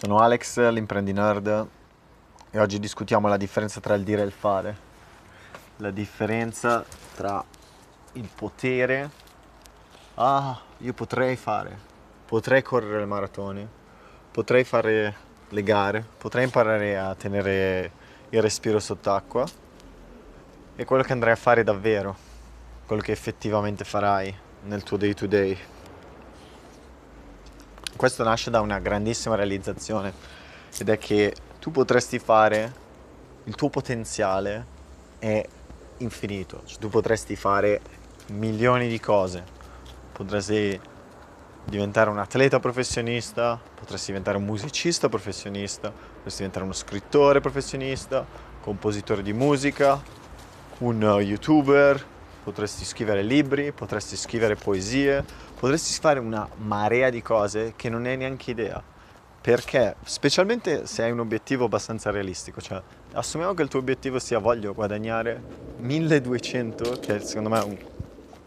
Sono Alex, l'imprendinerd, e oggi discutiamo la differenza tra il dire e il fare. La differenza tra il potere. Ah, io potrei fare. Potrei correre le maratone. Potrei fare le gare. Potrei imparare a tenere il respiro sott'acqua. E quello che andrai a fare davvero. Quello che effettivamente farai nel tuo day to day questo nasce da una grandissima realizzazione ed è che tu potresti fare, il tuo potenziale è infinito, cioè, tu potresti fare milioni di cose, potresti diventare un atleta professionista, potresti diventare un musicista professionista, potresti diventare uno scrittore professionista, compositore di musica, un youtuber, potresti scrivere libri, potresti scrivere poesie, potresti fare una marea di cose che non hai neanche idea. Perché, specialmente se hai un obiettivo abbastanza realistico, cioè assumiamo che il tuo obiettivo sia voglio guadagnare 1200, che secondo me è un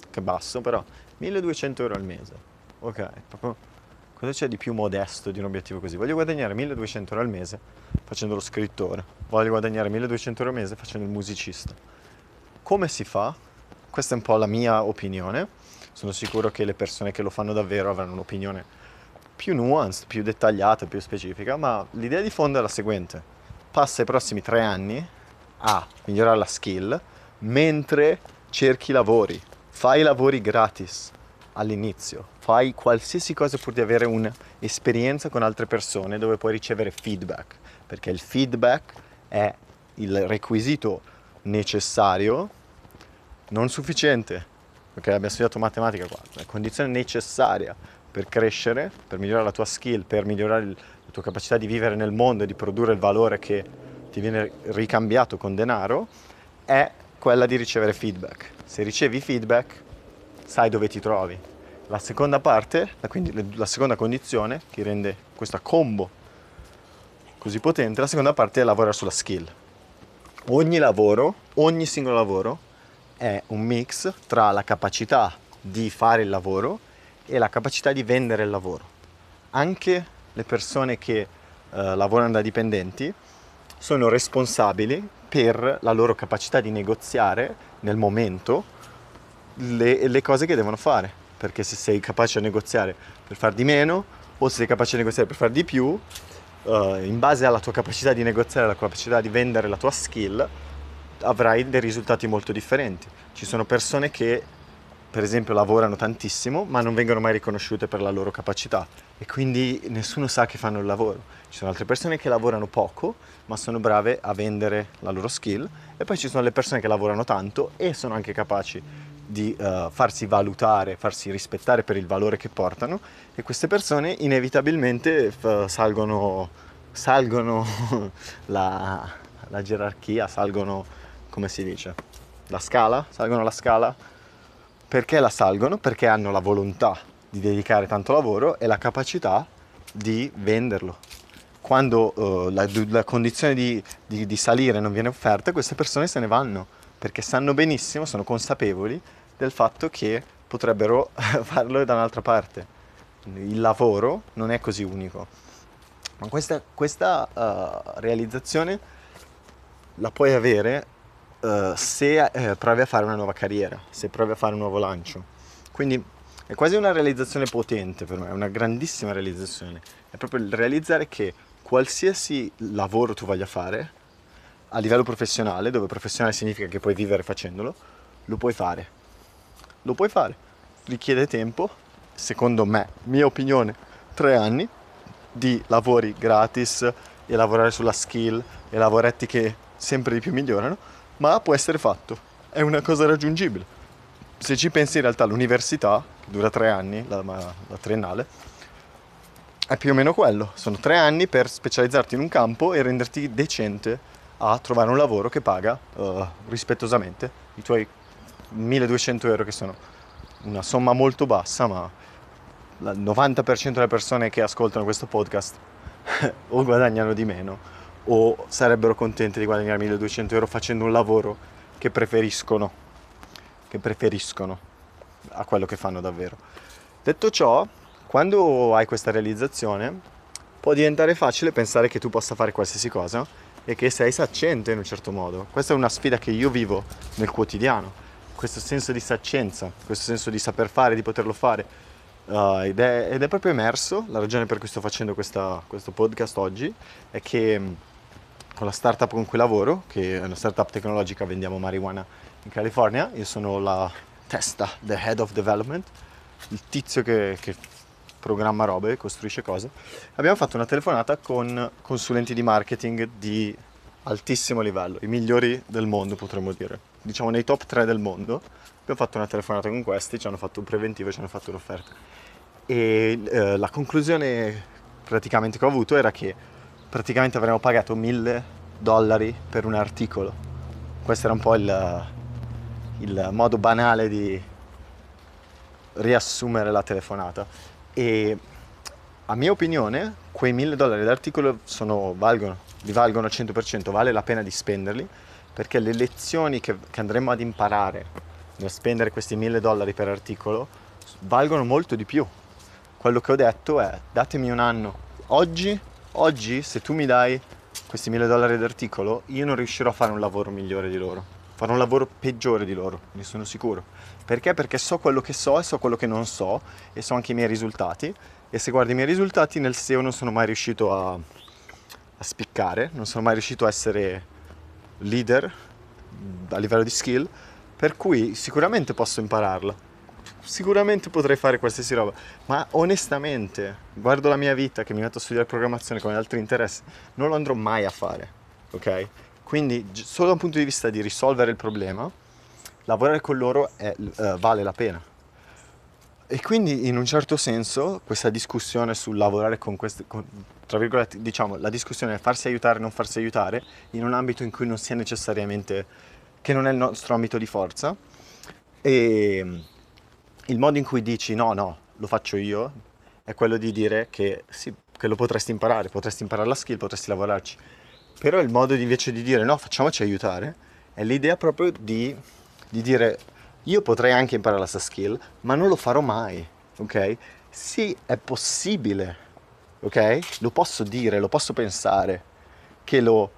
che basso, però 1200 euro al mese. Ok, proprio cosa c'è di più modesto di un obiettivo così? Voglio guadagnare 1200 euro al mese facendo lo scrittore, voglio guadagnare 1200 euro al mese facendo il musicista. Come si fa? Questa è un po' la mia opinione. Sono sicuro che le persone che lo fanno davvero avranno un'opinione più nuanced, più dettagliata, più specifica, ma l'idea di fondo è la seguente. Passa i prossimi tre anni a migliorare la skill mentre cerchi lavori. Fai lavori gratis all'inizio, fai qualsiasi cosa pur di avere un'esperienza con altre persone dove puoi ricevere feedback, perché il feedback è il requisito necessario non sufficiente, perché abbiamo studiato matematica qua, la condizione necessaria per crescere, per migliorare la tua skill, per migliorare la tua capacità di vivere nel mondo e di produrre il valore che ti viene ricambiato con denaro, è quella di ricevere feedback. Se ricevi feedback, sai dove ti trovi. La seconda parte, quindi la seconda condizione che rende questa combo così potente, la seconda parte è lavorare sulla skill. Ogni lavoro, ogni singolo lavoro è un mix tra la capacità di fare il lavoro e la capacità di vendere il lavoro. Anche le persone che eh, lavorano da dipendenti sono responsabili per la loro capacità di negoziare nel momento le, le cose che devono fare. Perché se sei capace a negoziare per far di meno o se sei capace a negoziare per far di più, eh, in base alla tua capacità di negoziare, alla capacità di vendere la tua skill, avrai dei risultati molto differenti. Ci sono persone che per esempio lavorano tantissimo ma non vengono mai riconosciute per la loro capacità e quindi nessuno sa che fanno il lavoro. Ci sono altre persone che lavorano poco ma sono brave a vendere la loro skill e poi ci sono le persone che lavorano tanto e sono anche capaci di uh, farsi valutare, farsi rispettare per il valore che portano e queste persone inevitabilmente f- salgono, salgono la, la gerarchia, salgono come si dice, la scala, salgono la scala. Perché la salgono? Perché hanno la volontà di dedicare tanto lavoro e la capacità di venderlo. Quando uh, la, la, condizione di, di, di salire non viene offerta, queste persone se ne vanno perché sanno benissimo, sono consapevoli del fatto che potrebbero farlo da un'altra parte. Il lavoro non è così unico. Ma questa, questa uh, realizzazione la puoi avere uh, se uh, provi a fare una nuova carriera, se provi a fare un nuovo lancio. Quindi è quasi una realizzazione potente per me, è una grandissima realizzazione. È proprio il realizzare che qualsiasi lavoro tu voglia fare, a livello professionale, dove professionale significa che puoi vivere facendolo, lo puoi fare. Lo puoi fare. Richiede tempo, secondo me, mia opinione, tre anni di lavori gratis e lavorare sulla skill e lavoretti che sempre di più migliorano, ma può essere fatto, è una cosa raggiungibile. Se ci pensi in realtà l'università, che dura tre anni, la, la triennale, è più o meno quello, sono tre anni per specializzarti in un campo e renderti decente a trovare un lavoro che paga uh, rispettosamente. I tuoi 1200 euro che sono una somma molto bassa ma il 90% delle persone che ascoltano questo podcast o guadagnano di meno o sarebbero contenti di guadagnare 1200 euro facendo un lavoro che preferiscono, che preferiscono a quello che fanno davvero. Detto ciò, quando hai questa realizzazione, può diventare facile pensare che tu possa fare qualsiasi cosa e che sei saccente in un certo modo. Questa è una sfida che io vivo nel quotidiano, questo senso di saccenza, questo senso di saper fare, di poterlo fare. Uh, ed, è, ed, è, proprio emerso, la ragione per cui sto facendo questa, questo podcast oggi è che con la startup con cui lavoro, che è una startup tecnologica, vendiamo marijuana in California, io sono la testa, the head of development, il tizio che, che programma robe, costruisce cose, abbiamo fatto una telefonata con consulenti di marketing di altissimo livello, i migliori del mondo potremmo dire, diciamo nei top 3 del mondo. Abbiamo fatto una telefonata con questi, ci hanno fatto un preventivo, ci hanno fatto un'offerta. E eh, la conclusione praticamente che ho avuto era che praticamente avremmo pagato 1000 dollari per un articolo. Questo era un po' il, il modo banale di riassumere la telefonata e a mia opinione quei 1000 dollari d'articolo sono, valgono, li valgono al 100%, vale la pena di spenderli perché le lezioni che, che andremo ad imparare nel spendere questi 1000 dollari per articolo valgono molto di più. Quello che ho detto è datemi un anno. Oggi, oggi se tu mi dai questi 1000 dollari d'articolo, io non riuscirò a fare un lavoro migliore di loro. Farò un lavoro peggiore di loro, ne sono sicuro. Perché? Perché so quello che so e so quello che non so e so anche i miei risultati e se guardi i miei risultati nel SEO non sono mai riuscito a, a spiccare, non sono mai riuscito a essere leader a livello di skill, per cui sicuramente posso impararla. Sicuramente potrei fare qualsiasi roba, ma onestamente, guardo la mia vita che mi metto a studiare programmazione con altri interessi, non lo andrò mai a fare, ok? Quindi solo da un punto di vista di risolvere il problema, lavorare con loro è, uh, vale la pena. E quindi in un certo senso questa discussione sul lavorare con queste, con, tra virgolette, diciamo, la discussione è farsi aiutare o non farsi aiutare in un ambito in cui non sia necessariamente, che non è il nostro ambito di forza. E il modo in cui dici no, no, lo faccio io, è quello di dire che sì, che lo potresti imparare, potresti imparare la skill, potresti lavorarci. Però il modo invece di dire no, facciamoci aiutare, è l'idea proprio di di dire io potrei anche imparare la skill, ma non lo farò mai, ok? Sì, è possibile, ok? Lo posso dire, lo posso pensare che, lo,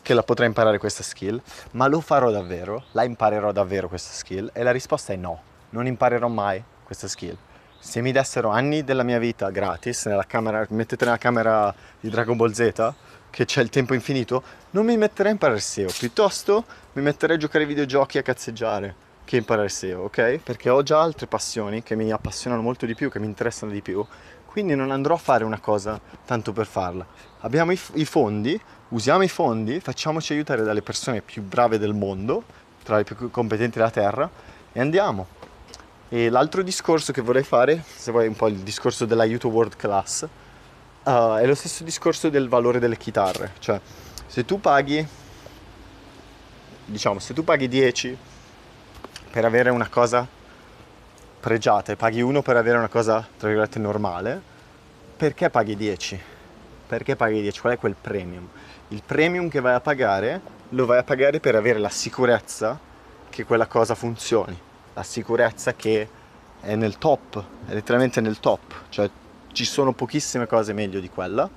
che la potrei imparare questa skill, ma lo farò davvero? La imparerò davvero questa skill? E la risposta è no, non imparerò mai questa skill. Se mi dessero anni della mia vita gratis, nella camera, mettete nella camera di Dragon Ball Z, che c'è il tempo infinito, non mi metterei a imparare SEO, piuttosto mi metterei a giocare ai videogiochi e a cazzeggiare che imparare SEO, ok? Perché ho già altre passioni che mi appassionano molto di più, che mi interessano di più, quindi non andrò a fare una cosa tanto per farla. Abbiamo i, i fondi, usiamo i fondi, facciamoci aiutare dalle persone più brave del mondo, tra le più competenti della Terra, e andiamo. E l'altro discorso che vorrei fare, se vuoi un po' il discorso dell'aiuto world class, uh, è lo stesso discorso del valore delle chitarre, cioè se tu paghi, diciamo, se tu paghi 10 per avere una cosa pregiata e paghi 1 per avere una cosa, tra virgolette, normale, perché paghi 10? Perché paghi 10? Qual è quel premium? Il premium che vai a pagare lo vai a pagare per avere la sicurezza che quella cosa funzioni, la sicurezza che è nel top, è letteralmente nel top, cioè ci sono pochissime cose meglio di quella.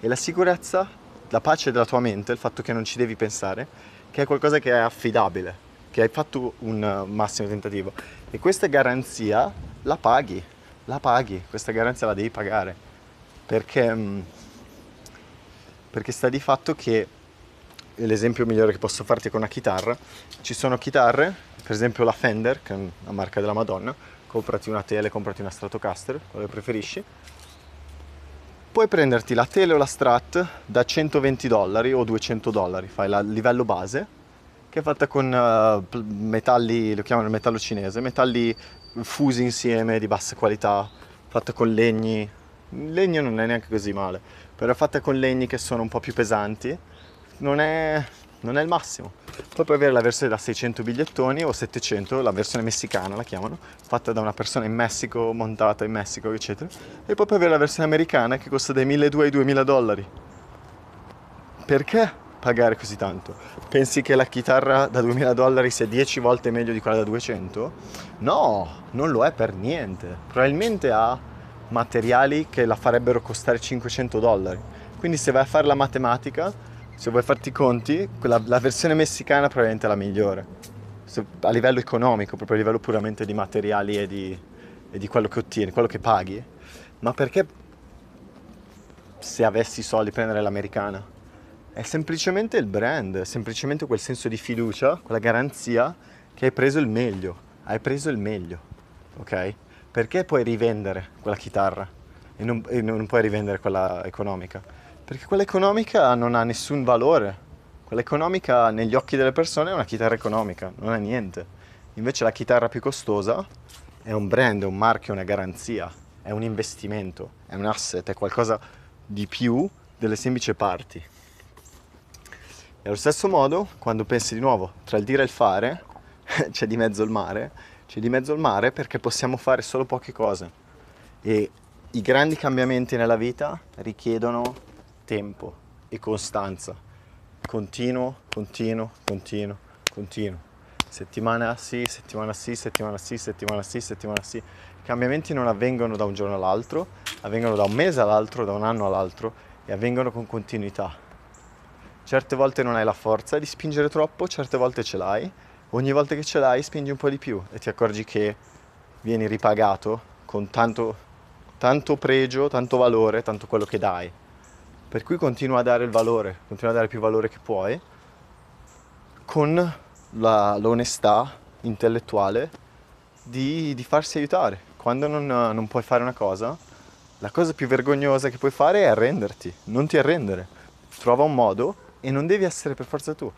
E la sicurezza, la pace della tua mente, il fatto che non ci devi pensare, che è qualcosa che è affidabile, che hai fatto un massimo tentativo. E questa garanzia la paghi, la paghi, questa garanzia la devi pagare. Perché, mm, perché sta di fatto che l'esempio migliore che posso farti con una chitarra, ci sono chitarre, per esempio la Fender, che è una marca della Madonna, comprati una tele, comprati una Stratocaster, che preferisci, puoi prenderti la tele o la strat da 120 dollari o 200 dollari, fai il livello base, che è fatta con uh, metalli, lo chiamano il metallo cinese, metalli fusi insieme di bassa qualità, fatta con legni, il legno non è neanche così male, però è fatta con legni che sono un po' più pesanti, non è, non è il massimo. Poi puoi avere la versione da 600 bigliettoni o 700, la versione messicana la chiamano, fatta da una persona in Messico, montata in Messico, eccetera. E poi puoi avere la versione americana che costa dai 1200 ai 2000 dollari. Perché pagare così tanto? Pensi che la chitarra da 2000 dollari sia 10 volte meglio di quella da 200? No, non lo è per niente. Probabilmente ha materiali che la farebbero costare 500 dollari. Quindi se vai a fare la matematica, se vuoi farti i conti, quella, la versione messicana probabilmente è la migliore. Se, a livello economico, proprio a livello puramente di materiali e di, e di quello che ottieni, quello che paghi. Ma perché se avessi i soldi prendere l'americana? È semplicemente il brand, è semplicemente quel senso di fiducia, quella garanzia che hai preso il meglio. Hai preso il meglio, ok? Perché puoi rivendere quella chitarra e non, e non puoi rivendere quella economica? Perché quella economica non ha nessun valore. Quella economica negli occhi delle persone è una chitarra economica, non ha niente. Invece la chitarra più costosa è un brand, è un marchio, è una garanzia, è un investimento, è un asset, è qualcosa di più delle semplici parti. E allo stesso modo, quando pensi di nuovo tra il dire e il fare, c'è di mezzo il mare, c'è di mezzo il mare perché possiamo fare solo poche cose. E i grandi cambiamenti nella vita richiedono tempo e costanza. Continuo, continuo, continuo, continuo. Settimana sì, settimana sì, settimana sì, settimana sì, settimana sì. I cambiamenti non avvengono da un giorno all'altro, avvengono da un mese all'altro, da un anno all'altro e avvengono con continuità. Certe volte non hai la forza di spingere troppo, certe volte ce l'hai. Ogni volta che ce l'hai spingi un po' di più e ti accorgi che vieni ripagato con tanto, tanto pregio, tanto valore, tanto quello che dai. Per cui continua a dare il valore, continua a dare più valore che puoi, con la, l'onestà intellettuale di, di, farsi aiutare. Quando non, non puoi fare una cosa, la cosa più vergognosa che puoi fare è arrenderti, non ti arrendere. Trova un modo e non devi essere per forza tu.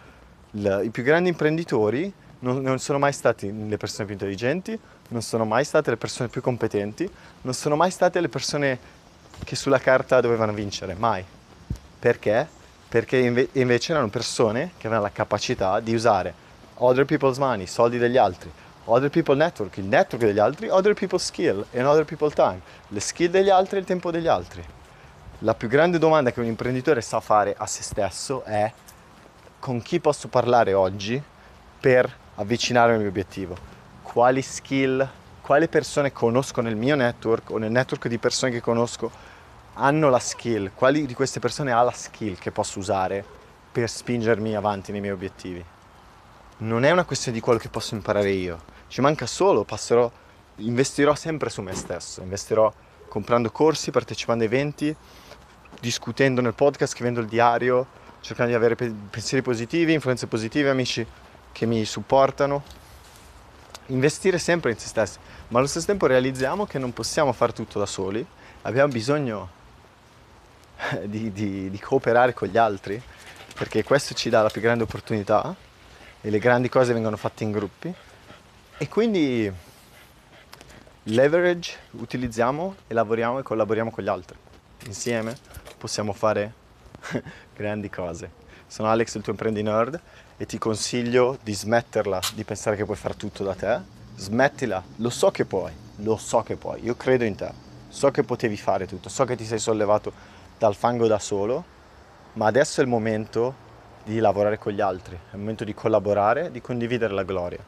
Il, I più grandi imprenditori non, non, sono mai stati le persone più intelligenti, non sono mai state le persone più competenti, non sono mai state le persone che sulla carta dovevano vincere, mai. Perché? Perché inve- invece erano persone che avevano la capacità di usare other people's money, soldi degli altri, other people network, il network degli altri, other people's skill and other people time, le skill degli altri e il tempo degli altri. La più grande domanda che un imprenditore sa fare a se stesso è con chi posso parlare oggi per avvicinarmi al mio obiettivo? Quali skill, quali persone conosco nel mio network o nel network di persone che conosco hanno la skill? Quali di queste persone ha la skill che posso usare per spingermi avanti nei miei obiettivi? Non è una questione di quello che posso imparare io, ci manca solo, passerò, investirò sempre su me stesso, investirò comprando corsi, partecipando a eventi, discutendo nel podcast, scrivendo il diario, cercando di avere pensieri positivi, influenze positive, amici che mi supportano. Investire sempre in se stessi, ma allo stesso tempo realizziamo che non possiamo fare tutto da soli, abbiamo bisogno di, di, di cooperare con gli altri, perché questo ci dà la più grande opportunità e le grandi cose vengono fatte in gruppi. E quindi leverage utilizziamo e lavoriamo e collaboriamo con gli altri. Insieme possiamo fare grandi cose. Sono Alex, il tuo imprendi nerd, e ti consiglio di smetterla di pensare che puoi fare tutto da te. Smettila, lo so che puoi, lo so che puoi, io credo in te, so che potevi fare tutto, so che ti sei sollevato dal fango da solo, ma adesso è il momento di lavorare con gli altri, è il momento di collaborare, di condividere la gloria.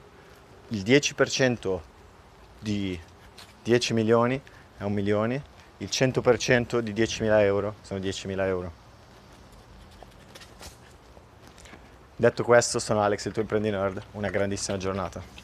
Il 10% di 10 milioni è un milione, il 100% di 10.000 euro sono 10.000 euro. Detto questo, sono Alex, il tuo imprendi nerd. Una grandissima giornata.